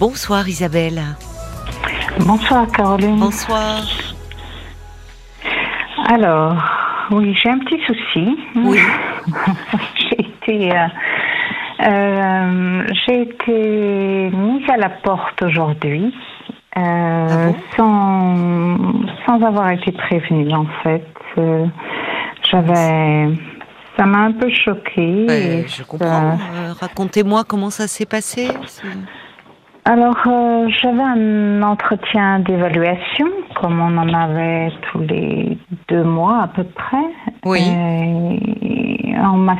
Bonsoir Isabelle. Bonsoir Caroline. Bonsoir. Alors, oui, j'ai un petit souci. Oui. j'ai été, euh, euh, j'ai été mise à la porte aujourd'hui euh, Ah bon? sans, sans avoir été prévenue en fait. J'avais, ça m'a un peu choquée. Ouais, et je ça- comprends. Racontez-moi comment ça s'est passé. C'est- Alors, euh, j'avais un entretien d'évaluation, comme on en avait tous les deux mois à peu près. Oui. Et on m'a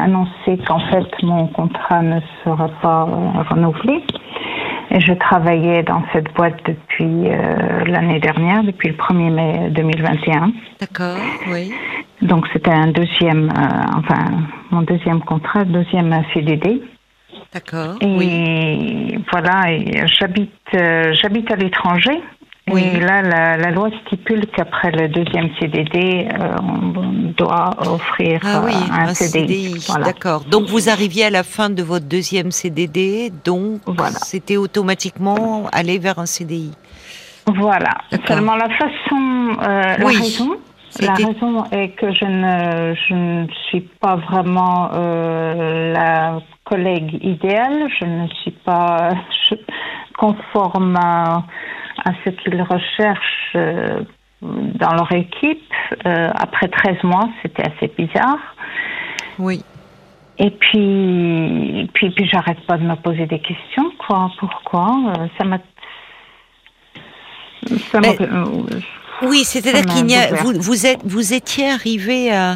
annoncé qu'en fait, mon contrat ne sera pas euh, renouvelé. Et je travaillais dans cette boîte depuis euh, l'année dernière, depuis le 1er mai 2021. D'accord, oui. Donc, c'était un deuxième, euh, enfin, mon deuxième contrat, deuxième CDD. D'accord, Et oui. voilà, et j'habite euh, j'habite à l'étranger. Oui. Et là, la, la loi stipule qu'après le deuxième CDD, euh, on doit offrir Ah oui, euh, un, un CDI. Voilà. D'accord. Donc vous arriviez à la fin de votre deuxième CDD, donc Voilà. c'était automatiquement aller vers un CDI. Voilà. Seulement la façon, euh, Oui. la raison, la raison est que je ne, je ne suis pas vraiment euh, la collègue idéale. Je ne suis pas conforme à, à ce qu'ils recherchent euh, dans leur équipe. Euh, après 13 mois, c'était assez bizarre. Oui. Et puis, puis, puis j'arrête pas de me poser des questions, quoi. Pourquoi Euh, Ça m'a. Ça m'a. Mais- Oui, c'est-à-dire qu'il n'y a, vous, vous êtes, vous étiez arrivé à,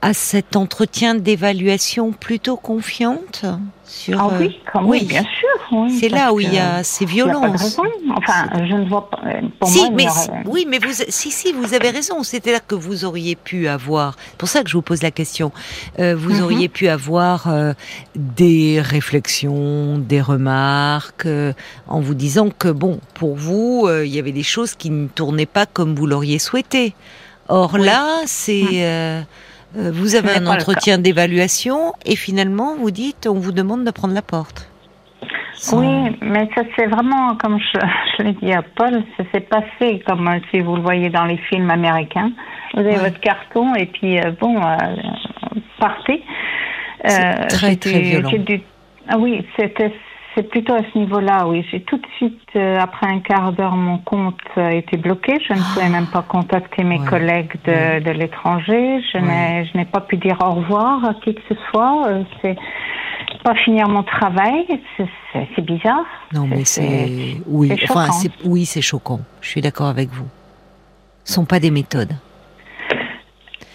à cet entretien d'évaluation plutôt confiante sur. Ah euh, oui, comme oui. oui, bien sûr. Oui, C'est là où il y a ces violences. Enfin, je ne vois pas. euh, Pour si, moi, mais aurait- oui, mais vous, si, si, vous avez raison. C'est-à-dire que vous auriez pu avoir. C'est pour ça que je vous pose la question. Euh, vous Mhm. auriez pu avoir euh, des réflexions, des remarques, euh, en vous disant que bon, pour vous, il y avait des choses qui ne tournaient pas comme vous l'auriez souhaité. Or Oui. là, c'est euh, vous avez un entretien d'évaluation et finalement vous dites, on vous demande de prendre la porte. Sans- Oui, mais ça c'est vraiment, comme je, je l'ai dit à Paul, ça s'est passé comme euh, si vous le voyez dans les films américains. Vous avez Ouais. votre carton et puis euh, bon, euh, partez. C'est très, très violent. Ah oui, c'était c'est plutôt à ce niveau-là, oui. J'ai tout de suite, euh, après un quart d'heure, mon compte a été bloqué. Je ne pouvais même pas contacter mes Ouais. collègues de, Ouais. de l'étranger. Je Ouais. n'ai pas pu dire au revoir à qui que ce soit. Euh, C'est pas finir mon travail. C'est- bizarre. Non, mais c'est oui, c'est enfin, oui, c'est choquant. Je suis d'accord avec vous. Ce sont pas des méthodes.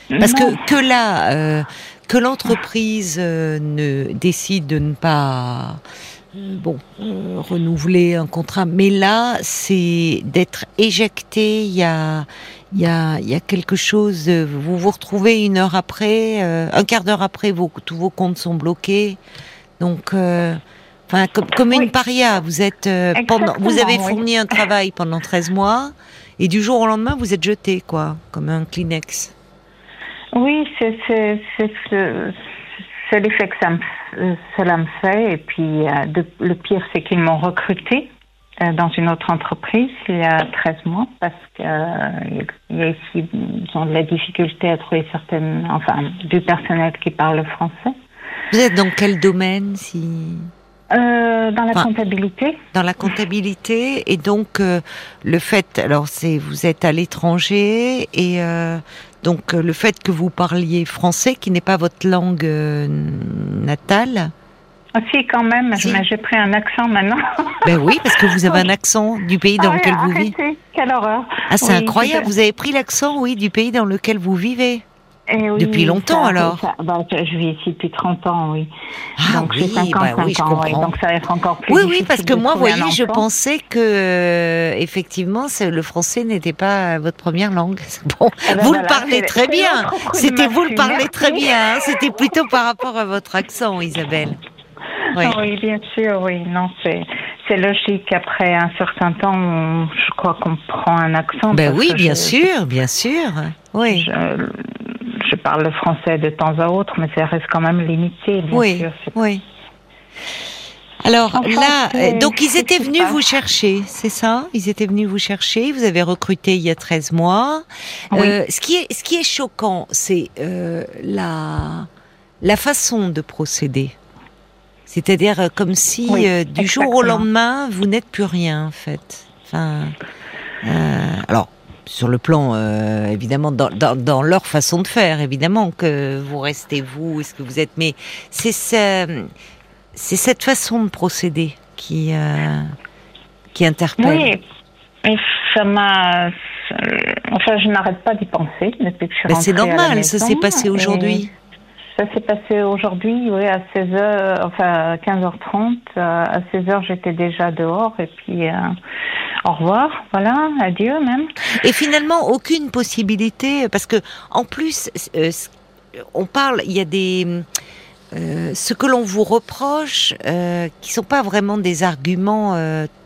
Parce Non. que que là, euh, que l'entreprise euh, ne décide de ne pas euh, bon euh, renouveler un contrat, mais là, c'est d'être éjecté. Il y a il y a il y a quelque chose. euh, Vous vous retrouvez une heure après, euh, un quart d'heure après, vos tous vos comptes sont bloqués. Donc euh, Enfin, comme, comme une paria, vous êtes euh, pendant, vous avez oui. fourni un travail pendant 13 mois et du jour au lendemain vous êtes jeté quoi, comme un Kleenex. Oui, c'est c'est c'est ce- c'est l'effet que ça me, euh, cela me fait. Et puis, euh, de- le pire, c'est qu'ils m'ont recruté euh, dans une autre entreprise il y a 13 mois parce que euh, il y a ici, ils ont de la difficulté à trouver certaines, enfin, du personnel qui parle français. Vous êtes dans quel domaine si? Euh, dans la Enfin, comptabilité, dans la comptabilité et donc euh, le fait alors c'est vous êtes à l'étranger et euh, donc euh, le fait que vous parliez français qui n'est pas votre langue euh, natale aussi quand même, Si. mais j'ai pris un accent maintenant. ben oui parce que vous avez un accent du pays dans Ah, lequel vous vivez quelle horreur. ah c'est Oui, incroyable vous avez pris l'accent oui du pays dans lequel vous vivez Eh oui, Depuis longtemps, ça- alors ça- bah, je vis ici depuis 30 ans, oui. ah donc oui 55 bah oui je ans, oui, comprends donc ça va être encore plus oui oui parce que moi voyez je pensais que euh, effectivement le français n'était pas votre première langue bon Eh ben vous voilà, le parlez très bien c'était vous le parlez très bien hein. c'était plutôt par rapport à votre accent Isabelle oui. Oui, bien sûr, oui. Non, c'est c'est logique. Après un certain temps, on- je crois qu'on prend un accent. Ben oui, bien je- sûr, bien sûr. Oui. Je, je parle le français de temps à autre, mais ça reste quand même limité, bien Oui, sûr. Oui. Alors là, donc ils étaient venus vous chercher, c'est ça? Ils étaient venus vous chercher. Vous avez recruté il y a 13 mois. ce qui est, ce qui est choquant, c'est la la façon de procéder. C'est-à-dire comme si du jour au lendemain, vous n'êtes plus rien en fait. Enfin, alors sur le plan, euh, évidemment, dans, dans, leur façon de faire, évidemment, que vous restez vous, est-ce que vous êtes, mais c'est c'est cette façon de procéder qui, euh, qui interpelle. Oui, ça m'a. Enfin, je n'arrête pas d'y penser depuis que je suis rentrée. C'est normal, ça s'est passé aujourd'hui. Ça s'est passé aujourd'hui, oui, à 16h, enfin 15h30. Euh, à 16h, j'étais déjà dehors et puis euh, au revoir, voilà, adieu même. Et finalement, aucune possibilité, parce que en plus, euh, on parle, il y a des. ce que l'on vous reproche, qui sont pas vraiment des arguments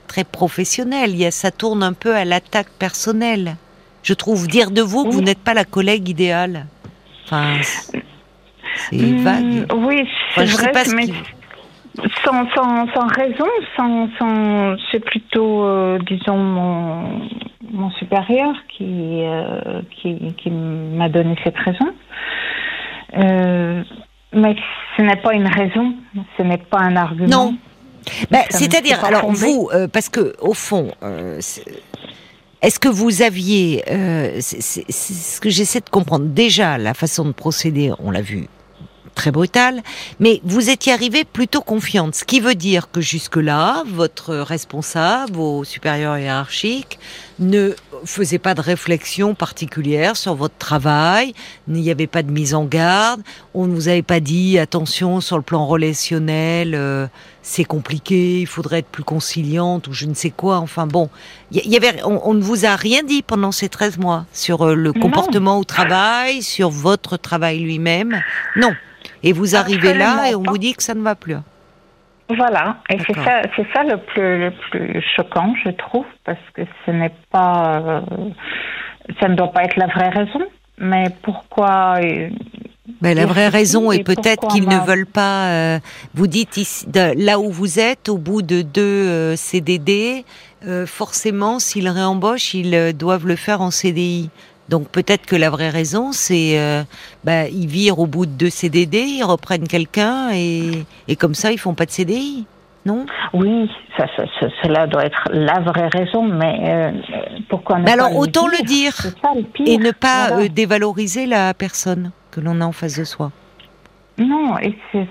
très professionnels. Il y a, ça tourne un peu à l'attaque personnelle. Je trouve dire de vous que vous n'êtes pas la collègue idéale. Enfin, c'est vague. oui, c'est vrai, mais sans, sans, sans, raison, sans, sans c'est plutôt, euh, disons, mon, mon supérieur qui, euh, qui, qui m'a donné cette raison. Euh, mais ce n'est pas une raison, ce n'est pas un argument. Non. Ben, C'est-à-dire, alors vous, parce que au fond, est-ce que vous aviez, c'est ce que j'essaie de comprendre, déjà la façon de procéder, on l'a vu très brutal, mais vous étiez arrivé plutôt confiante, ce qui veut dire que jusque-là, votre responsable, vos supérieurs hiérarchiques, ne faisaient pas de réflexion particulière sur votre travail, il n'y avait pas de mise en garde, on ne vous avait pas dit attention sur le plan relationnel, euh, c'est compliqué, il faudrait être plus conciliante ou je ne sais quoi. Enfin bon, il y, avait, on, ne vous a rien dit pendant ces 13 mois sur euh, le comportement au travail, sur votre travail lui-même. Non. Et vous arrivez là et on vous dit que ça ne va plus. Voilà, et c'est ça, c'est ça le plus, le plus choquant, je trouve, parce que ce n'est pas, euh, ça ne doit pas être la vraie raison. Mais pourquoi euh, mais la vraie raison est peut-être qu'ils ne veulent pas. Euh, vous dites ici, là où vous êtes, au bout de deux CDD, forcément, s'ils réembauchent, ils doivent le faire en CDI. Donc peut-être que la vraie raison, c'est euh, bah, ils virent au bout de deux CDD, ils reprennent quelqu'un et, et comme ça, ils font pas de CDI, non? Oui, ça, ça, cela doit être la vraie raison, mais euh, pourquoi ne mais alors autant le dire, et ne pas euh, dévaloriser la personne que l'on a en face de soi. Non, et c'est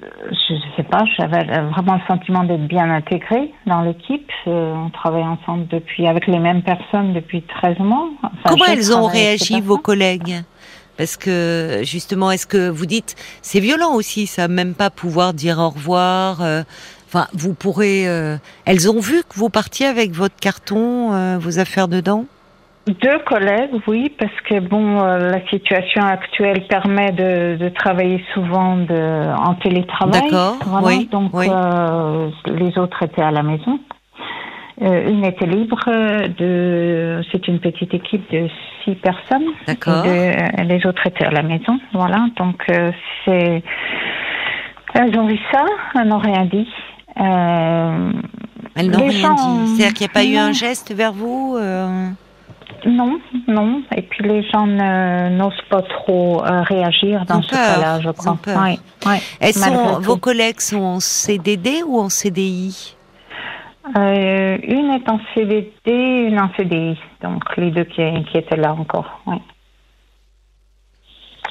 je ne sais pas, j'avais vraiment le sentiment d'être bien intégrée dans l'équipe. Euh, on travaille ensemble depuis, avec les mêmes personnes depuis 13 mois. Comment elles ont réagi, vos collègues? Parce que justement, est-ce que vous dites, c'est violent aussi, ça, même pas pouvoir dire au revoir. Euh, enfin, vous pourrez. Euh, elles ont vu que vous partiez avec votre carton, vos affaires dedans? Deux collègues, oui, parce que bon, euh, la situation actuelle permet de, de travailler souvent de, en télétravail. D'accord. oui. Donc euh, les autres étaient à la maison. Euh, une était libre. De, c'est une petite équipe de six personnes. D'accord. les autres étaient à la maison. Voilà. Donc c'est, elles ont vu ça, elles n'ont rien dit. elles n'ont rien dit. C'est-à-dire qu'il n'y a pas eu un geste vers vous. Non, non. Et puis les gens n'osent pas trop euh, réagir dans ce cas-là, je crois. Oui, oui, vos collègues sont en CDD ou en CDI euh, Une est en CDD, une en CDI. Donc les deux qui, qui étaient là encore. Oui.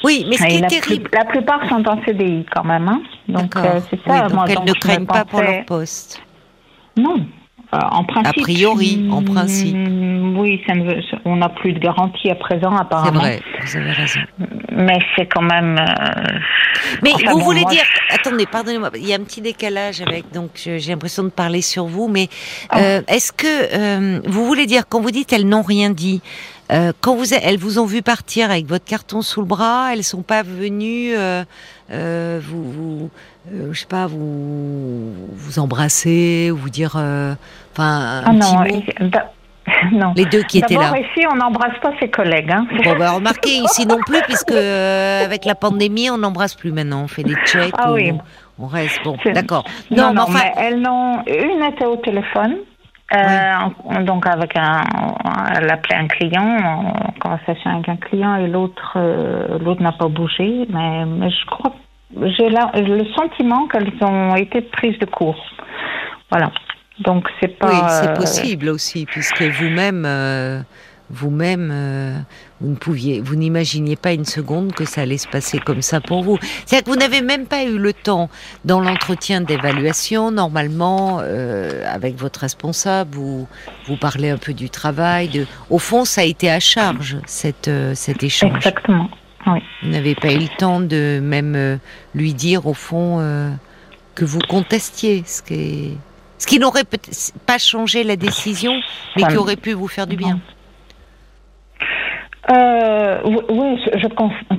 Oui, mais ce qui est terrible. la plupart sont en CDI quand même. Hein. Donc euh, c'est ça. donc elles ne craignent pas pour leur poste. Non, en principe. A priori, en principe. Oui, ça ne on n'a plus de garantie à présent, apparemment. C'est vrai, vous avez raison. Mais c'est quand même. Euh, mais vous voulez dire. Attendez, pardonnez-moi, il y a un petit décalage avec. Donc, j'ai l'impression de parler sur vous, mais ah. euh, est-ce que. vous voulez dire, quand vous dites elles n'ont rien dit, quand vous, elles vous ont vu partir avec votre carton sous le bras, elles sont pas venues vous, vous euh, je sais pas, vous vous embrasser, vous dire, euh, enfin, un ah petit mot. Non. Les deux qui étaient là. ici, on n'embrasse pas ses collègues. Hein. Bon, bah, remarquez, ici non plus, puisque euh, avec la pandémie, on n'embrasse plus maintenant. On fait des checks. Ah oui. on reste bon, d'accord. Non, non, mais elles n'ont une était au téléphone. Euh, donc avec un, elle appelait un client en conversation avec un client et l'autre, euh, l'autre n'a pas bougé, mais, mais je crois, j'ai le sentiment qu'elles ont été prises de court. Voilà. Donc c'est pas. Oui, c'est possible aussi puisque vous-même vous-même, euh, vous ne pouviez, vous n'imaginiez pas une seconde que ça allait se passer comme ça pour vous. C'est-à-dire que vous n'avez même pas eu le temps, dans l'entretien d'évaluation, normalement, euh, avec votre responsable, vous, vous parlez un peu du travail. De... Au fond, ça a été à charge, cette, euh, cet échange. Exactement, oui. Vous n'avez pas eu le temps de même lui dire, au fond, que vous contestiez, ce qui, ce qui n'aurait peut-être pas changé la décision, mais qui aurait pu vous faire du bien. Euh, oui, je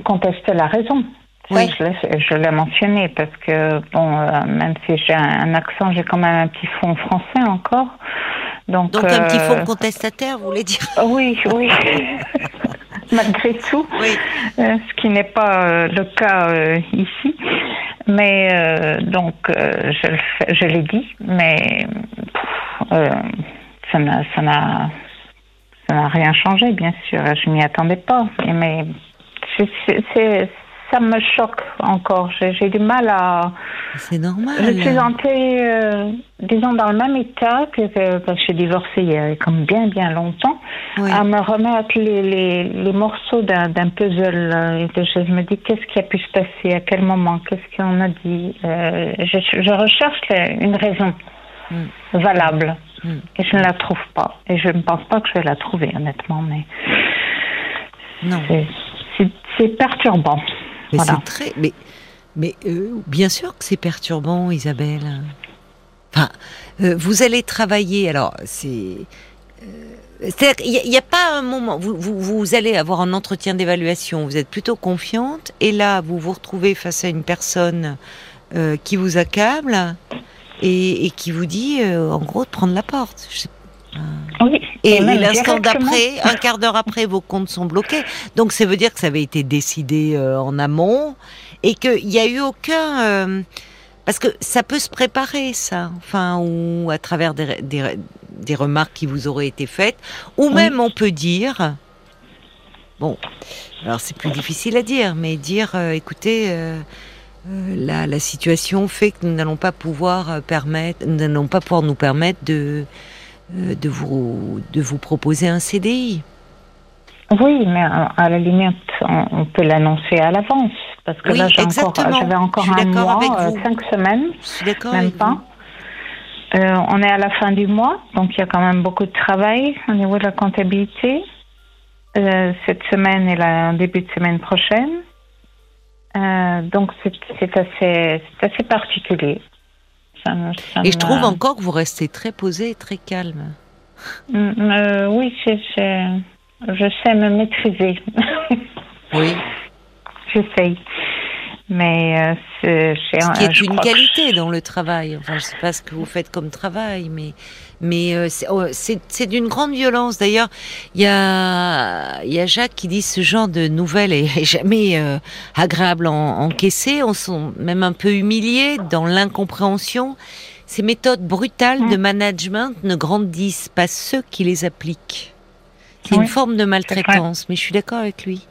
contestais la raison. oui. Je l'ai mentionné parce que, bon, euh, même si j'ai un accent, j'ai quand même un petit fond français encore. Donc, Donc un petit euh, fond contestataire, vous voulez dire? Oui, oui. Malgré tout. Oui. ce qui n'est pas le cas ici. Mais donc, je, je l'ai dit, mais ça n'a ça n'a rien changé, bien sûr. Je m'y attendais pas. Mais ça me choque encore. J'ai du mal à. C'est normal. Je suis entrée, euh, disons, dans le même état que, parce que j'ai divorcé il y a comme bien, bien longtemps, à me remettre les, les, morceaux d'un puzzle. Et je, me dis, qu'est-ce qui a pu se passer? À quel moment? Qu'est-ce qu'on a dit? Euh, je, recherche une raison hmm. valable. Hmm. Et je ne la trouve pas. Et je ne pense pas que je vais la trouver, honnêtement. Mais non. C'est perturbant. Mais c'est très. Mais, mais euh, bien sûr que c'est perturbant, Isabelle. Enfin, euh, vous allez travailler. Alors, c'est. Euh, il n'y a, pas un moment, vous, vous, vous allez avoir un entretien d'évaluation, vous êtes plutôt confiante, et là, vous vous retrouvez face à une personne qui vous accable, et, qui vous dit, euh, en gros, de prendre la porte. Oui, et, l'instant d'après, un quart d'heure après, vos comptes sont bloqués. Donc ça veut dire que ça avait été décidé euh, en amont et qu'il n'y a eu aucun... Euh, parce que ça peut se préparer, ça, enfin, ou à travers des, des, remarques qui vous auraient été faites, ou même on peut dire, bon, alors c'est plus difficile à dire, mais dire, écoutez, euh, la, la, situation fait que nous n'allons pas pouvoir permettre, nous n'allons pas pouvoir nous permettre de, de, vous, de vous proposer un CDI. Oui, mais à la limite, on, peut l'annoncer à l'avance. Parce que là, j'avais encore, un mois, cinq semaines. Même pas. on est à la fin du mois, donc il y a quand même beaucoup de travail au niveau de la comptabilité. cette semaine et la début de semaine prochaine. Euh, donc c'est assez, assez particulier. Et je trouve encore que vous restez très posé et très calme. Mm, euh, oui, je sais me maîtriser. oui. J'essaye. Mais euh, c'est ce qui est une qualité dans le travail. Enfin, je sais pas ce que vous faites comme travail, mais mais euh, oh, c'est d'une grande violence. D'ailleurs, il y a il y a Jacques qui dit ce genre de nouvelles est, jamais euh, agréable à encaisser. On sont même un peu humiliés dans l'incompréhension. Ces méthodes brutales de mm. management ne grandissent pas ceux qui les appliquent. C'est une forme de maltraitance, mais je suis d'accord avec lui.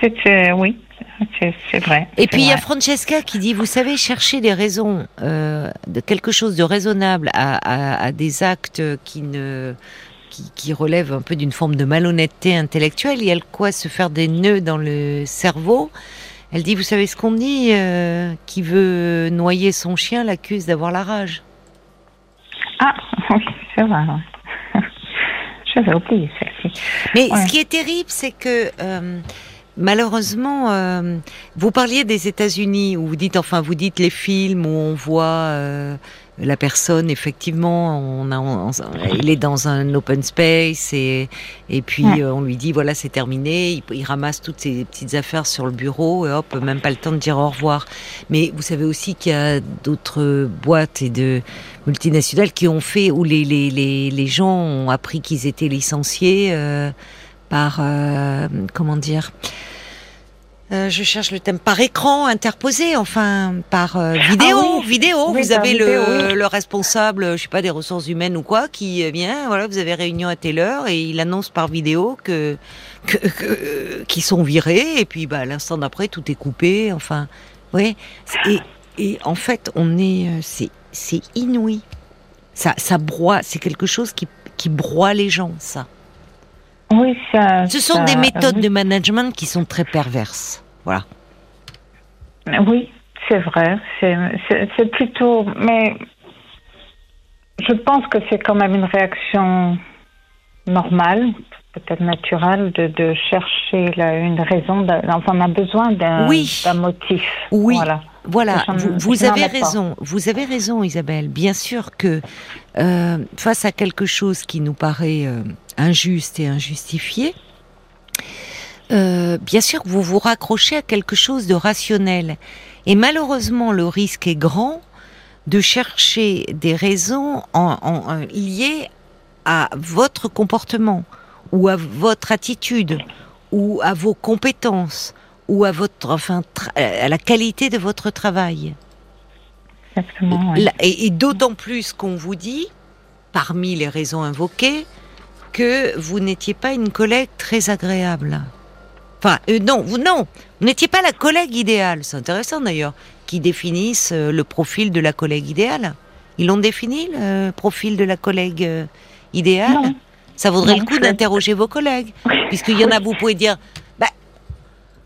C'est oui, c'est vrai. Et puis il y a Francesca qui dit, vous savez, chercher des raisons euh, de quelque chose de raisonnable à, des actes qui ne qui, relèvent un peu d'une forme de malhonnêteté intellectuelle. Il y a le quoi se faire des nœuds dans le cerveau. Elle dit, vous savez ce qu'on dit, euh, qui veut noyer son chien l'accuse d'avoir la rage. Ah oui, c'est vrai. J'avais oublié celle-ci. Mais ce qui est terrible, c'est que euh, Malheureusement, euh, vous parliez des États-Unis où vous dites, enfin, vous dites les films où on voit euh, la personne effectivement, on a, il est dans un open space et et puis euh, on lui dit voilà c'est terminé, il, ramasse toutes ses petites affaires sur le bureau et hop, même pas le temps de dire au revoir. Mais vous savez aussi qu'il y a d'autres boîtes et de multinationales qui ont fait où les les les, les gens ont appris qu'ils étaient licenciés par comment dire euh, je cherche le thème par écran interposé, enfin par euh, vidéo, Ah oui. vidéo. Oui, vous avez vidéo, le, oui. le responsable, je sais pas des ressources humaines ou quoi, qui vient. Voilà, vous avez réunion à telle heure et il annonce par vidéo que, qu'ils sont virés et puis bah l'instant d'après tout est coupé. Enfin, ouais. Et, et en fait, on est, euh, c'est c'est inouï. Ça ça broie. C'est quelque chose qui qui broie les gens. Ça. Oui, ça. Ce sont ça- des méthodes oui. de management qui sont très perverses. Voilà. Oui, c'est vrai. C'est- plutôt. Mais je pense que c'est quand même une réaction normale, peut-être naturelle, de, de chercher une raison. Enfin, on a besoin d'un Oui. d'un motif. Oui. Voilà. Voilà, vous, avez pas. raison. Vous avez raison, Isabelle. Bien sûr que euh, face à quelque chose qui nous paraît euh, injuste et injustifié, euh, bien sûr que vous vous raccrochez à quelque chose de rationnel. Et malheureusement, le risque est grand de chercher des raisons en, en- en- liées à votre comportement ou à votre attitude ou à vos compétences ou à votre enfin à la qualité de votre travail. Exactement. Là- Et, et d'autant plus qu'on vous dit, parmi les raisons invoquées, que vous n'étiez pas une collègue très agréable. Enfin, euh, non, vous non, vous n'étiez pas la collègue idéale. C'est intéressant d'ailleurs qu'ils définissent euh, le profil de la collègue idéale. Ils l'ont défini le profil de la collègue euh, idéale? Non. Ça vaudrait Non, le coup d'interroger vos collègues, puisqu'il y en a, vous pouvez dire,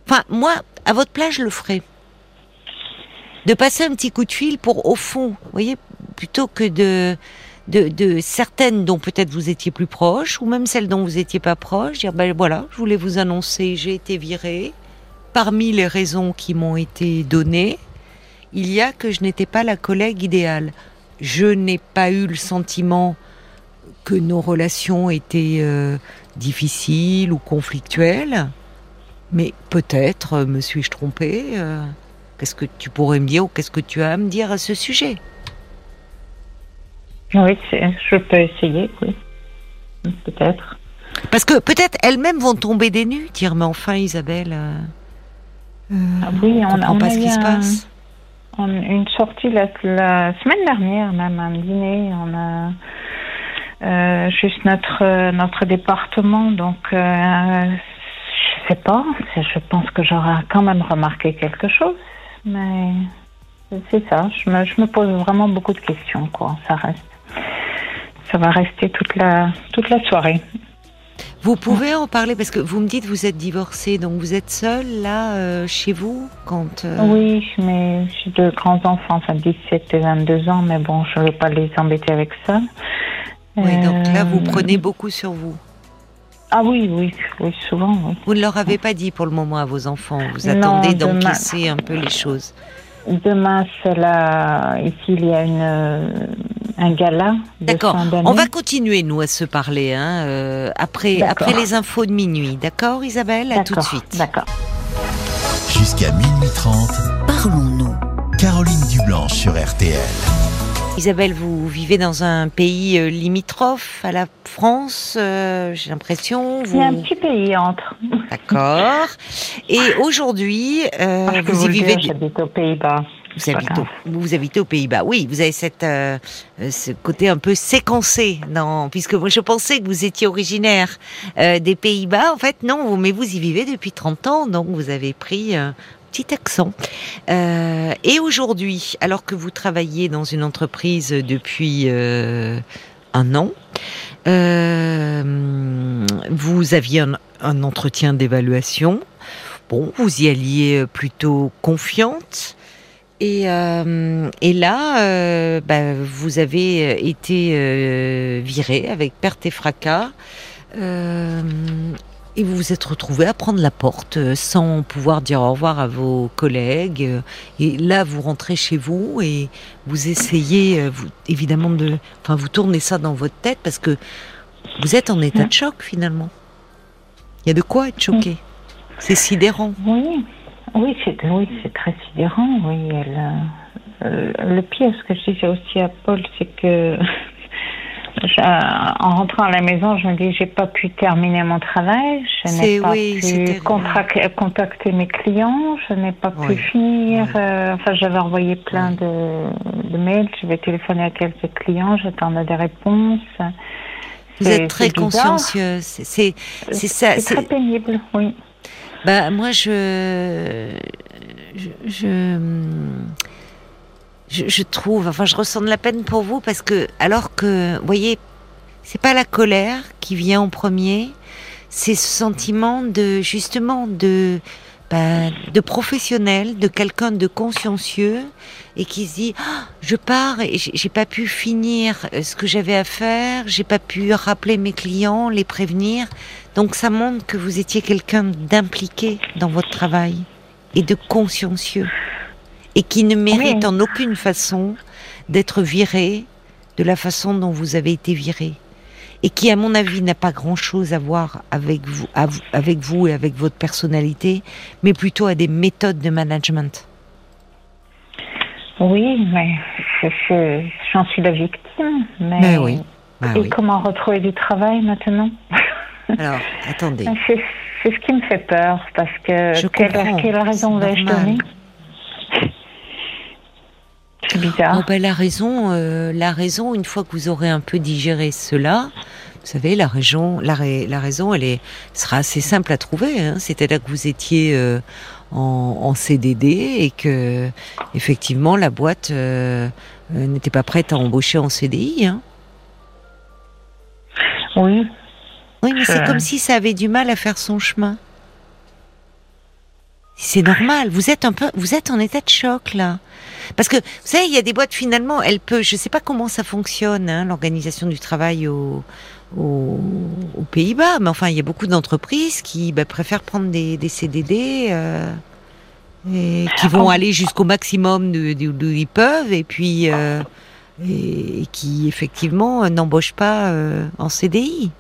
enfin, moi, à votre place, je le ferais. De passer un petit coup de fil pour, au fond, voyez, plutôt que de, de, de certaines dont peut-être vous étiez plus proche, ou même celles dont vous étiez pas proche, dire, ben voilà, je voulais vous annoncer, j'ai été virée. Parmi les raisons qui m'ont été données, il y a que je n'étais pas la collègue idéale. Je n'ai pas eu le sentiment que nos relations étaient euh, difficiles ou conflictuelles, mais peut-être euh, me suis-je trompée. euh, qu'est-ce que tu pourrais me dire ou qu'est-ce que tu as à me dire à ce sujet? Oui, je peux essayer, oui. Peut-être. Parce que peut-être elles-mêmes vont tomber des nues, dire mais enfin Isabelle, euh, Ah oui, on comprend on pas a ce qui se passe. on- une sortie la, la semaine dernière, même un dîner. On a euh, juste notre notre département, donc sais pas. Je pense que j'aurais quand même remarqué quelque chose, mais c'est ça. Je me je me pose vraiment beaucoup de questions, quoi. Ça reste. Ça va rester toute la toute la soirée. Vous pouvez en parler parce que vous me dites vous êtes divorcée, donc vous êtes seule là euh, chez vous quand. euh, Oui, mais j'ai deux grands enfants, enfin 17 et 22 ans, mais bon, je ne veux pas les embêter avec ça. Oui, donc là vous Euh, prenez beaucoup sur vous. Ah oui, oui, oui, souvent, oui. Vous ne leur avez pas dit pour le moment à vos enfants. Vous Non, attendez d'encaisser un peu les choses. Demain, c'est là, ici, il y a une, un gala. D'accord. On va continuer nous à se parler hein, euh, après après les infos de minuit. D'accord, Isabelle? À tout de suite. D'accord. Jusqu'à minuit 30, Parlons-nous. Caroline Dublanche sur RTL. Isabelle, vous vivez dans un pays euh, limitrophe à la France, euh, j'ai l'impression. Y a un Vous... petit pays entre. D'accord. Et aujourd'hui, euh, vous y vivez. dire, J'habite aux Pays-Bas. Vous habitez, au, vous habitez aux Pays-Bas. Oui, vous avez cette, euh, ce côté un peu séquencé, non Puisque moi, je pensais que vous étiez originaire euh, des Pays-Bas. En fait, non, vous- mais vous y vivez depuis 30 ans, donc vous avez pris petit accent. Euh, et aujourd'hui, alors que vous travaillez dans une entreprise depuis euh, un an, euh, vous aviez un, entretien d'évaluation. Bon, vous y alliez plutôt confiante. Et, là, bah, vous avez été viré avec perte et fracas. Et vous vous êtes retrouvé à prendre la porte euh, sans pouvoir dire au revoir à vos collègues. Euh, Et là, vous rentrez chez vous et vous essayez, euh, vous, évidemment, de, enfin, vous tournez ça dans votre tête parce que vous êtes en état de choc finalement. Il y a de quoi être choqué. C'est sidérant. Oui, oui, c'est oui, c'est très sidérant. Oui, elle, euh, le pire, ce que je disais aussi à Paul, c'est que en rentrant à la maison, je me dis j'ai pas pu terminer mon travail, je n'ai pas pu contacter mes clients, je n'ai pas pu finir. Euh, enfin, j'avais envoyé plein de, de, mails, j'avais téléphoné à quelques clients, j'attendais des réponses. Vous êtes très consciencieuse. C'est ça. C'est très pénible, oui. Bah, moi, je, je, je, je, trouve, enfin, je ressens de la peine pour vous parce que, alors que, vous voyez, c'est pas la colère qui vient en premier, c'est ce sentiment de, justement, de, bah, de professionnel, de quelqu'un de consciencieux et qui se dit ah, je pars et j'ai pas pu finir euh, ce que j'avais à faire, j'ai pas pu rappeler mes clients, les prévenir. Donc ça montre que vous étiez quelqu'un d'impliqué dans votre travail et de consciencieux et qui ne mérite en aucune façon d'être viré de la façon dont vous avez été viré et qui, à mon avis, n'a pas grand-chose à voir avec vous, avec vous et avec votre personnalité, mais plutôt à des méthodes de management. Oui, mais j'en suis la victime. Mais, ben oui. Ben et comment retrouver du travail maintenant? Alors, attendez. C'est ce qui me fait peur, parce que Je quelle, quelle raison vais-je donner? C'est bizarre. Oh ben, la raison, euh, la raison, une fois que vous aurez un peu digéré cela, vous savez, la raison, la, la raison, elle est, sera assez simple à trouver. Hein. C'est-à-dire que vous étiez euh, en, CDD et que effectivement la boîte euh, euh, n'était pas prête à embaucher en CDI. Hein. Oui. Oui, mais c'est comme si ça avait du mal à faire son chemin. C'est normal. Vous êtes un peu, vous êtes en état de choc là. Parce que vous savez, il y a des boîtes finalement, elles peuvent, je sais pas comment ça fonctionne, hein, l'organisation du travail au, aux, Pays-Bas. Mais enfin, il y a beaucoup d'entreprises qui bah, préfèrent prendre des, CDD euh, et qui vont aller jusqu'au maximum d'où ils peuvent et puis euh, et, qui effectivement n'embauchent pas euh, en CDI.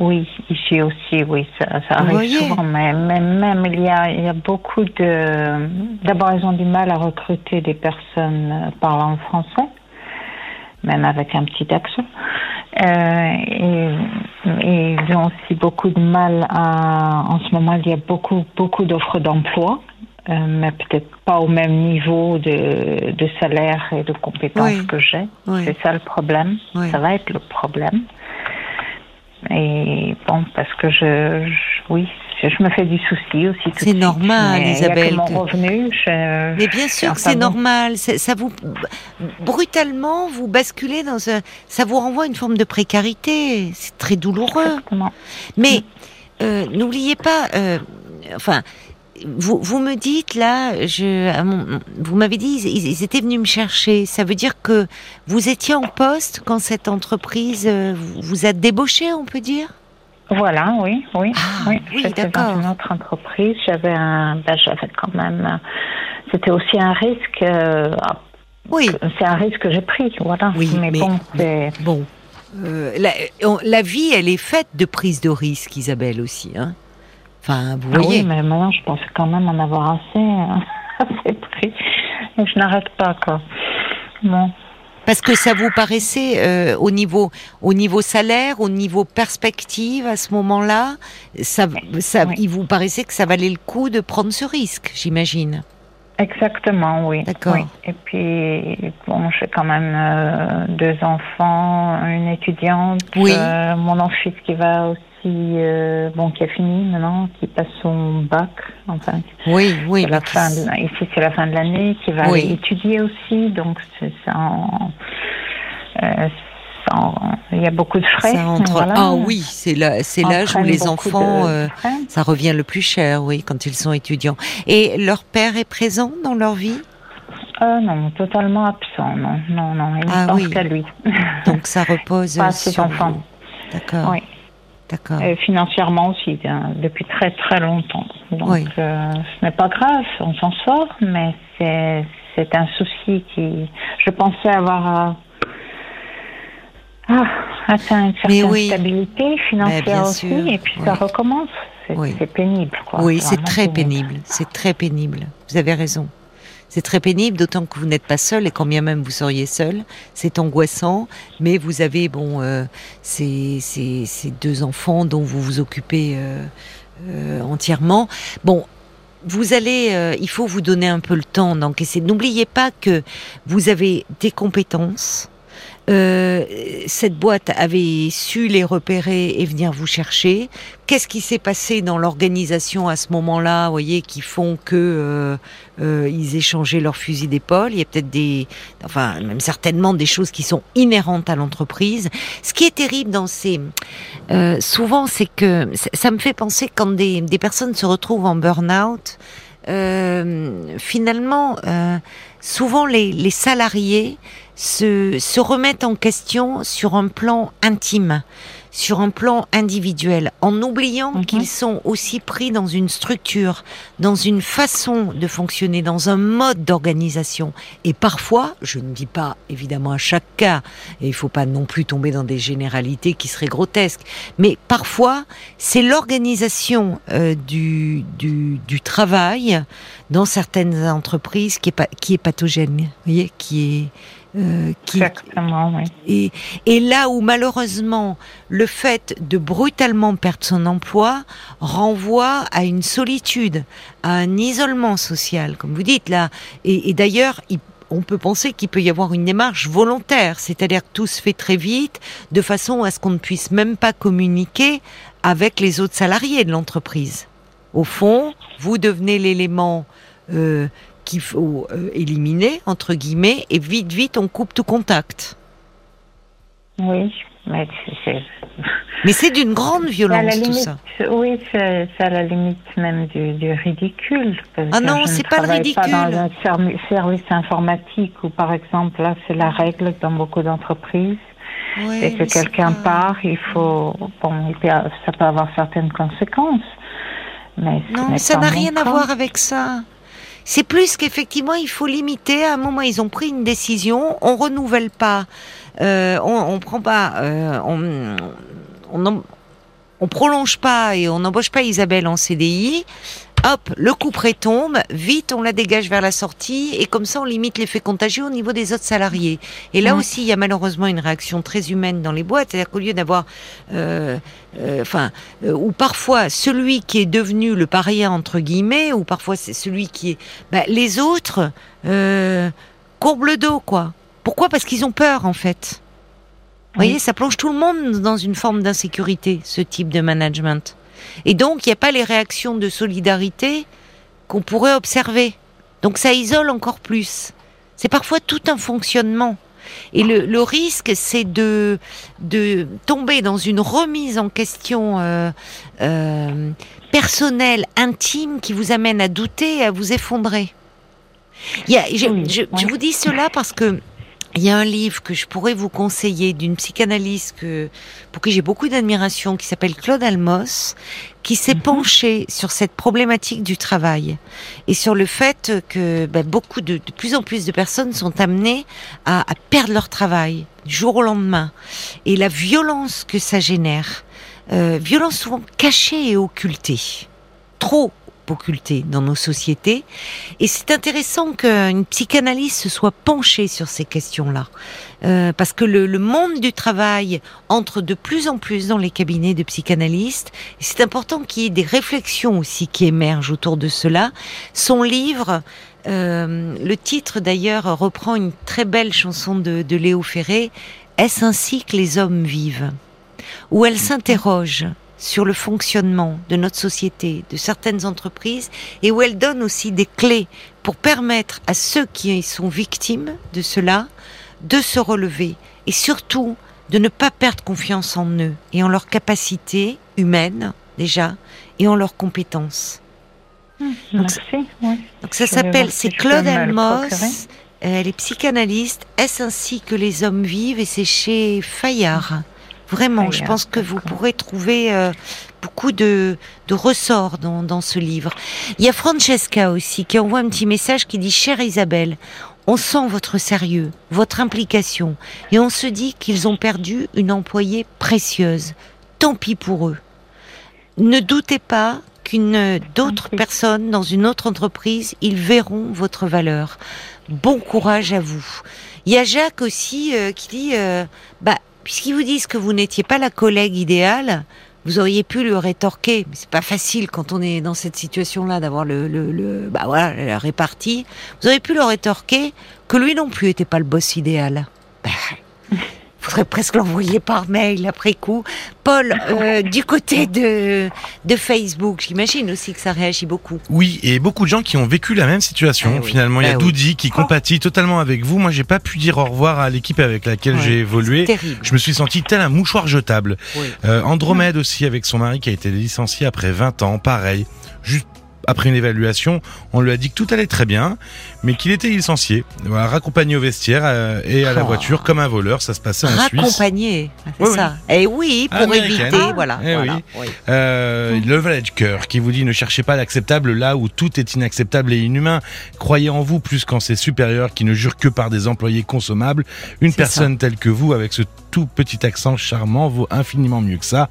Oui, ici aussi, oui, ça, arrive souvent. Mais même, il, y a, il y a beaucoup de. D'abord, ils ont du mal à recruter des personnes parlant français, même avec un petit accent. Euh, et, ils ont aussi beaucoup de mal à. En ce moment, il y a beaucoup, beaucoup d'offres d'emploi, euh, mais peut-être pas au même niveau de, de salaire et de compétences que j'ai. C'est ça le problème. Ça va être le problème. Et bon, parce que je, oui, je me fais du souci aussi. C'est normal, Isabelle. mon revenu, Mais bien sûr que c'est normal. Ça vous brutalement vous basculez dans un, ça vous renvoie une forme de précarité. C'est très douloureux. Exactement. Mais euh, n'oubliez pas, euh, enfin, vous, vous me dites là, je, vous m'avez dit, ils, étaient venus me chercher. Ça veut dire que vous étiez en poste quand cette entreprise euh, vous a débauché, on peut dire? Voilà, oui, oui. Ah, oui, J'étais dans une autre entreprise. J'avais un, ben, j'avais quand même. C'était aussi un risque. Euh, oui. C'est un risque que j'ai pris, voilà. Oui, mais, bon, bon. Euh, la, la, vie, elle est faite de prise de risque, Isabelle aussi. Hein Enfin, vous ah voyez. Oui, mais maintenant, je pense quand même en avoir assez, hein, assez pris. Et je n'arrête pas, quoi. Bon. Parce que ça vous paraissait euh, au niveau au niveau salaire, au niveau perspective à ce moment-là, ça, ça il vous paraissait que ça valait le coup de prendre ce risque, j'imagine. Exactement, oui. D'accord. Et puis bon, j'ai quand même euh, deux enfants, une étudiante, oui. Euh, mon fils qui va aussi qui, euh, bon, qui a fini maintenant, qui passe son bac, enfin. Oui, oui. La fin ici, c'est la fin de l'année, qui va étudier aussi, donc c'est ça. Euh, il y a beaucoup de frais. Ah oui, c'est l'âge où les enfants, euh, ça revient le plus cher, oui, quand ils sont étudiants. Et leur père est présent dans leur vie? Euh, non, totalement absent, non, non, non, il ah, pense oui. qu'à lui. Donc ça repose Pas sur ses enfants. D'accord. Oui. Et financièrement aussi, hein, depuis très très longtemps. Donc euh, ce n'est pas grave, on s'en sort, mais c'est un souci qui, je pensais avoir euh, ah, atteint une certaine stabilité financière aussi, et puis ça recommence. C'est pénible. Quoi. Oui, c'est très pénible. C'est très pénible. Vous avez raison. C'est très pénible, d'autant que vous n'êtes pas seul, et quand bien même vous seriez seul, c'est angoissant, mais vous avez bon euh, ces, ces, ces, deux enfants dont vous vous occupez euh, euh, entièrement. Bon, vous allez, euh, il faut vous donner un peu le temps d'encaisser. N'oubliez pas que vous avez des compétences, euh, cette boîte avait su les repérer et venir vous chercher. Qu'est-ce qui s'est passé dans l'organisation à ce moment-là, voyez, qui font que euh, euh, ils échangeaient leurs fusils d'épaule? Il y a peut-être des, enfin, même certainement des choses qui sont inhérentes à l'entreprise. Ce qui est terrible dans ces, euh, souvent, c'est que ça me fait penser quand des, des personnes se retrouvent en burn-out. Euh, finalement, souvent les, les salariés se, se remettent en question sur un plan intime, sur un plan individuel, en oubliant Mhm. qu'ils sont aussi pris dans une structure, dans une façon de fonctionner, dans un mode d'organisation. Et parfois, je ne dis pas évidemment à chaque cas, et il faut pas non plus tomber dans des généralités qui seraient grotesques, mais parfois, c'est l'organisation euh, du, du, du travail dans certaines entreprises qui est, qui est pathogène, vous voyez, qui est... euh, qui, Exactement, oui. et, et là où malheureusement le fait de brutalement perdre son emploi renvoie à une solitude, à un isolement social, comme vous dites là. Et, et d'ailleurs, il- on peut penser qu'il peut y avoir une démarche volontaire, c'est-à-dire que tout se fait très vite, de façon à ce qu'on ne puisse même pas communiquer avec les autres salariés de l'entreprise. Au fond, vous devenez l'élément euh, qu'il faut euh, éliminer, entre guillemets, et vite, vite, on coupe tout contact. Oui, mais c'est- Mais c'est d'une grande violence tout ça. Oui, c'est à la limite même du, du ridicule. Ah non, c'est pas le travaille Pas ridicule. dans un service informatique où, par exemple, là, c'est la règle dans beaucoup d'entreprises. Ouais, et que quelqu'un part, il faut. Bon, ça peut avoir certaines conséquences. Mais Non, mais ça n'a rien à voir avec ça. C'est plus qu'effectivement, il faut limiter. À un moment, ils ont pris une décision. On renouvelle pas. Euh, on, on prend pas. euh, on prolonge pas et on n'embauche pas Isabelle en CDI. Hop, le coup près tombe. Vite, on la dégage vers la sortie et comme ça, on limite l'effet contagieux au niveau des autres salariés. Et là aussi, il y a malheureusement une réaction très humaine dans les boîtes. C'est-à-dire qu'au lieu d'avoir, euh, euh, enfin, euh, ou parfois celui qui est devenu le paria entre guillemets, ou parfois c'est celui qui est, bah, les autres euh, courbent le dos quoi. Pourquoi? Parce qu'ils ont peur en fait. Vous voyez, ça plonge tout le monde dans une forme d'insécurité, ce type de management. Et donc, il n'y a pas les réactions de solidarité qu'on pourrait observer. Donc, ça isole encore plus. C'est parfois tout un fonctionnement. Et le, le risque, c'est de, de tomber dans une remise en question euh, euh, personnelle, intime, qui vous amène à douter et à vous effondrer. Il y a, je, vous dis cela parce que il y a un livre que je pourrais vous conseiller d'une psychanalyste que, pour qui j'ai beaucoup d'admiration, qui s'appelle Claude Almos, qui s'est Mhm. penché sur cette problématique du travail et sur le fait que ben, beaucoup de, de plus en plus de personnes sont amenées à, à perdre leur travail du jour au lendemain et la violence que ça génère, euh, violence souvent cachée et occultée, trop occultée dans nos sociétés. Et c'est intéressant qu'une psychanalyste se soit penchée sur ces questions-là. Euh, parce que le, monde du travail entre de plus en plus dans les cabinets de psychanalystes. C'est important qu'il y ait des réflexions aussi qui émergent autour de cela. Son livre, euh, le titre d'ailleurs reprend une très belle chanson de, de Léo Ferré, Est-ce ainsi que les hommes vivent? Où elle s'interroge sur le fonctionnement de notre société, de certaines entreprises, et où elle donne aussi des clés pour permettre à ceux qui sont victimes de cela de se relever et surtout de ne pas perdre confiance en eux et en leurs capacités humaines déjà et en leurs compétences. Merci. oui. Donc ça s'appelle, c'est si Claude me le Almos, procurer. euh, elle est psychanalyste, Est-ce ainsi que les hommes vivent? Et c'est chez Fayard. Vraiment, je pense que vous pourrez trouver euh, beaucoup de, de ressorts dans, dans ce livre. Il y a Francesca aussi qui envoie un petit message qui dit Chère Isabelle, on sent votre sérieux, votre implication, et on se dit qu'ils ont perdu une employée précieuse. Tant pis pour eux. Ne doutez pas qu'une d'autres personnes dans une autre entreprise, ils verront votre valeur. Bon courage à vous. Il y a Jacques aussi euh, qui dit, euh, bah, puisqu'ils vous disent que vous n'étiez pas la collègue idéale, vous auriez pu lui rétorquer. Mais c'est pas facile quand on est dans cette situation-là d'avoir le, le, le- bah voilà, la répartie. Vous auriez pu le rétorquer que lui non plus était pas le boss idéal. Bah, faudrait presque l'envoyer par mail après coup. Paul, euh, du côté de, de Facebook, j'imagine aussi que ça réagit beaucoup. Oui, et beaucoup de gens qui ont vécu la même situation. Eh oui. Finalement, il y a oui. Doudi qui compatit totalement avec vous. Moi, j'ai pas pu dire au revoir à l'équipe avec laquelle Ouais. j'ai évolué. Terrible. Je me suis senti tel un mouchoir jetable. Oui. Euh, Andromède aussi avec son mari qui a été licencié après 20 ans, pareil. Juste après une évaluation, on lui a dit que tout allait très bien, mais qu'il était licencié, voilà, raccompagné au vestiaire euh, et à la Oh. voiture comme un voleur. Ça se passait en Suisse. Raccompagné, c'est Oui, oui. ça. Et oui, pour Américaine. éviter, voilà. Eh voilà, oui. Euh, le valet de cœur qui vous dit ne cherchez pas l'acceptable là où tout est inacceptable et inhumain. Croyez en vous plus qu'en ses supérieurs qui ne jurent que par des employés consommables. Une personne telle que vous avec ce tout petit accent charmant vaut infiniment mieux que ça.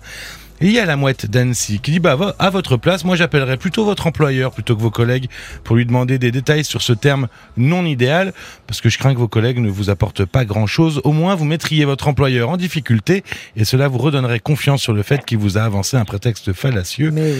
Et il y a la mouette d'Annecy qui dit bah à votre place, moi j'appellerais plutôt votre employeur plutôt que vos collègues pour lui demander des détails sur ce terme non idéal parce que je crains que vos collègues ne vous apportent pas grand chose. Au moins vous mettriez votre employeur en difficulté et cela vous redonnerait confiance sur le fait qu'il vous a avancé un prétexte fallacieux. Mais.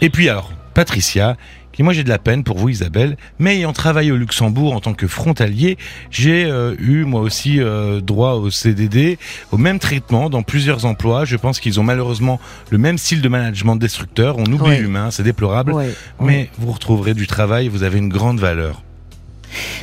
Et puis alors, Patricia, qui moi j'ai de la peine pour vous Isabelle, mais ayant travaillé au Luxembourg en tant que frontalier, j'ai euh, eu moi aussi euh, droit au CDD, au même traitement dans plusieurs emplois. Je pense qu'ils ont malheureusement le même style de management destructeur. On oublie Ouais. l'humain, c'est déplorable. Ouais, Mais ouais. vous retrouverez du travail, vous avez une grande valeur.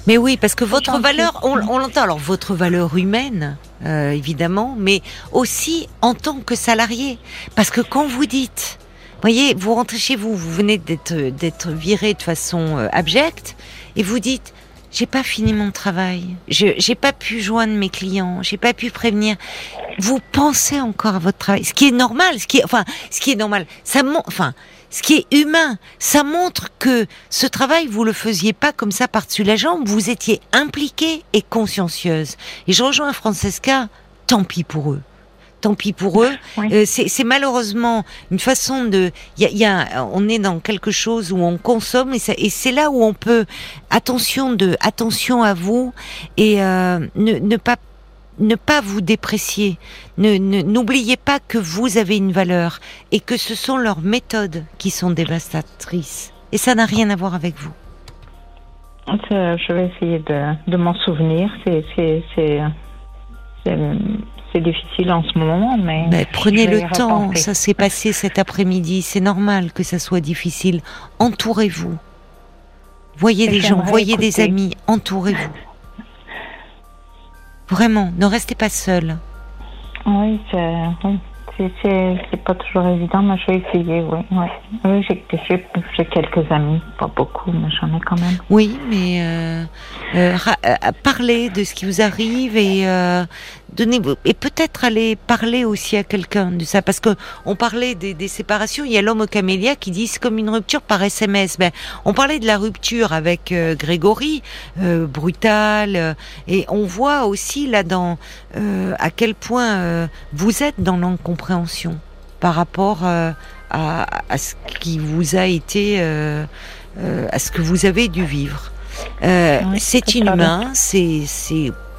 Mais oui, parce que votre valeur, on, on l'entend, alors votre valeur humaine, euh, évidemment, mais aussi en tant que salarié. Parce que quand vous dites, voyez, vous rentrez chez vous, vous venez d'être viré de façon euh, abjecte, et vous dites, j'ai pas fini mon travail, j'ai pas pu joindre mes clients, j'ai pas pu prévenir. Vous pensez encore à votre travail, ce qui est normal, ce qui est, enfin, ce qui est normal, ça enfin, ce qui est humain, ça montre que ce travail, vous le faisiez pas comme ça par-dessus la jambe, vous étiez impliquée et consciencieuse. Et je rejoins Francesca, tant pis pour eux. Tant pis pour eux. Oui. Euh, c'est malheureusement une façon de. Y a, y a- on est dans quelque chose où on consomme et, ça- et c'est là où on peut. Attention de, attention à vous et euh, ne, ne pas ne pas vous déprécier. Ne n'oubliez pas que vous avez une valeur et que ce sont leurs méthodes qui sont dévastatrices. Et ça n'a rien à voir avec vous. Je je vais essayer de, de m'en souvenir. C'est c'est c'est difficile en ce moment, mais prenez le temps. repenser. Ça s'est passé cet après-midi. C'est normal que ça soit difficile. Entourez-vous. Voyez des gens, voyez des amis. Entourez-vous. Vraiment, ne restez pas seul. Oui, c'est oui. Pas toujours évident, mais je vais essayer. Oui, oui. Oui, j'ai quelques amis, pas beaucoup, mais j'en ai quand même. Oui, mais euh, euh, ra- euh, parlez de ce qui vous arrive et euh, donnez et peut-être aller parler aussi à quelqu'un de ça parce que on parlait des, des séparations. Il y a l'homme au camélia qui dit c'est comme une rupture par SMS. Ben, on parlait de la rupture avec euh, Grégory, euh, brutale, euh, et on voit aussi là dans à quel point vous êtes dans l'incompréhension par rapport à, à ce qui vous a été, à ce que vous avez dû vivre. Euh, Oui, c'est inhumain, c'est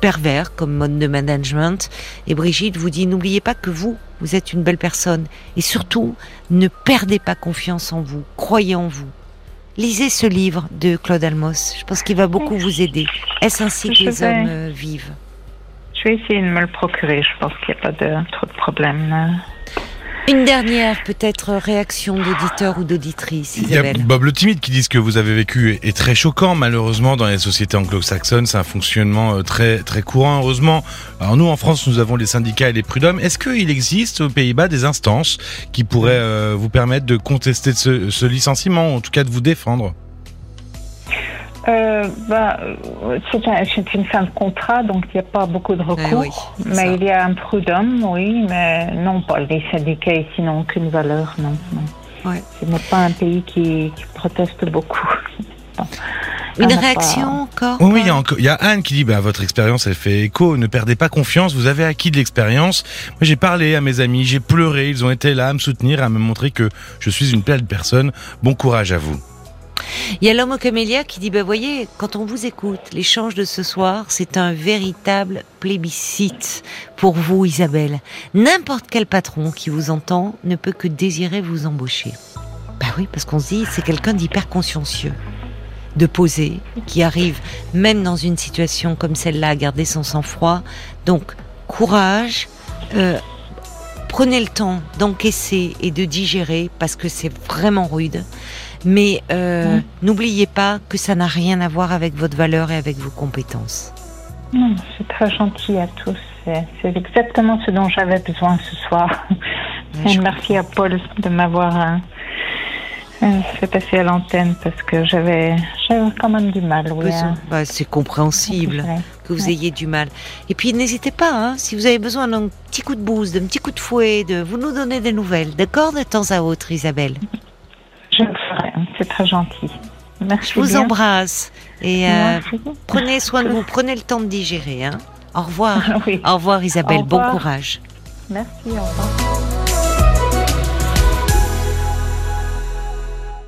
pervers comme mode de management. Et Brigitte vous dit n'oubliez pas que vous, vous êtes une belle personne. Et surtout, ne perdez pas confiance en vous. Croyez en vous. Lisez ce livre de Claude Almos. Je pense qu'il va beaucoup vous aider. Est-ce ainsi que les hommes euh, vivent? Je vais essayer de me le procurer. Je pense qu'il n'y a pas de, trop de problème. là. Une dernière peut-être réaction d'auditeur ou d'auditrice, Il y a. Bob le timide qui dit ce que vous avez vécu est très choquant. Malheureusement, dans les sociétés anglo-saxonnes, c'est un fonctionnement euh, très très courant. Heureusement, alors nous en France, nous avons les syndicats et les prud'hommes. Est-ce qu'il existe aux Pays-Bas des instances qui pourraient euh, vous permettre de contester ce, ce licenciement, ou en tout cas de vous défendre? Euh, bah, euh, c'est un- c'est une fin de contrat, donc il n'y a pas beaucoup de recours. Eh oui, c'est mais ça. il y a un prud'homme, oui, mais non, pas les syndicats ici n'ont aucune valeur, non. non. Ouais. Ce n'est pas un pays qui, qui proteste beaucoup. Bon. Une réaction encore Oui, oui, il y, a encore- il y a Anne qui dit bah, votre expérience, elle fait écho. Ne perdez pas confiance. Vous avez acquis de l'expérience. Moi, j'ai parlé à mes amis, j'ai pleuré. Ils ont été là à me soutenir, à me montrer que je suis une belle personne. Bon courage à vous. Il y a l'homme au camélia qui dit, bah voyez, quand on vous écoute, l'échange de ce soir, c'est un véritable plébiscite pour vous, Isabelle. N'importe quel patron qui vous entend ne peut que désirer vous embaucher. Bah oui, parce qu'on se dit, c'est quelqu'un d'hyper consciencieux, de posé, qui arrive, même dans une situation comme celle-là, à garder son sang-froid. Donc, courage, euh, prenez le temps d'encaisser et de digérer, parce que c'est vraiment rude. Mais euh, n'oubliez pas que ça n'a rien à voir avec votre valeur et avec vos compétences. Non, c'est très gentil à tous. C'est exactement ce dont j'avais besoin ce soir. Ouais, merci à Paul de m'avoir euh, euh, fait passer à l'antenne parce que j'avais quand même du mal. Oui, à- bah, c'est compréhensible que vous Ouais. ayez du mal. Et puis n'hésitez pas, hein, si vous avez besoin d'un petit coup de bouse, d'un petit coup de fouet, de vous nous donnez des nouvelles, d'accord, de temps à autre, Isabelle? Je très gentil. Merci. Je vous bien. embrasse et euh, prenez soin de vous, prenez le temps de digérer. Hein. Au revoir. Oui. Au revoir Isabelle, Au bon courage. Merci. Au revoir.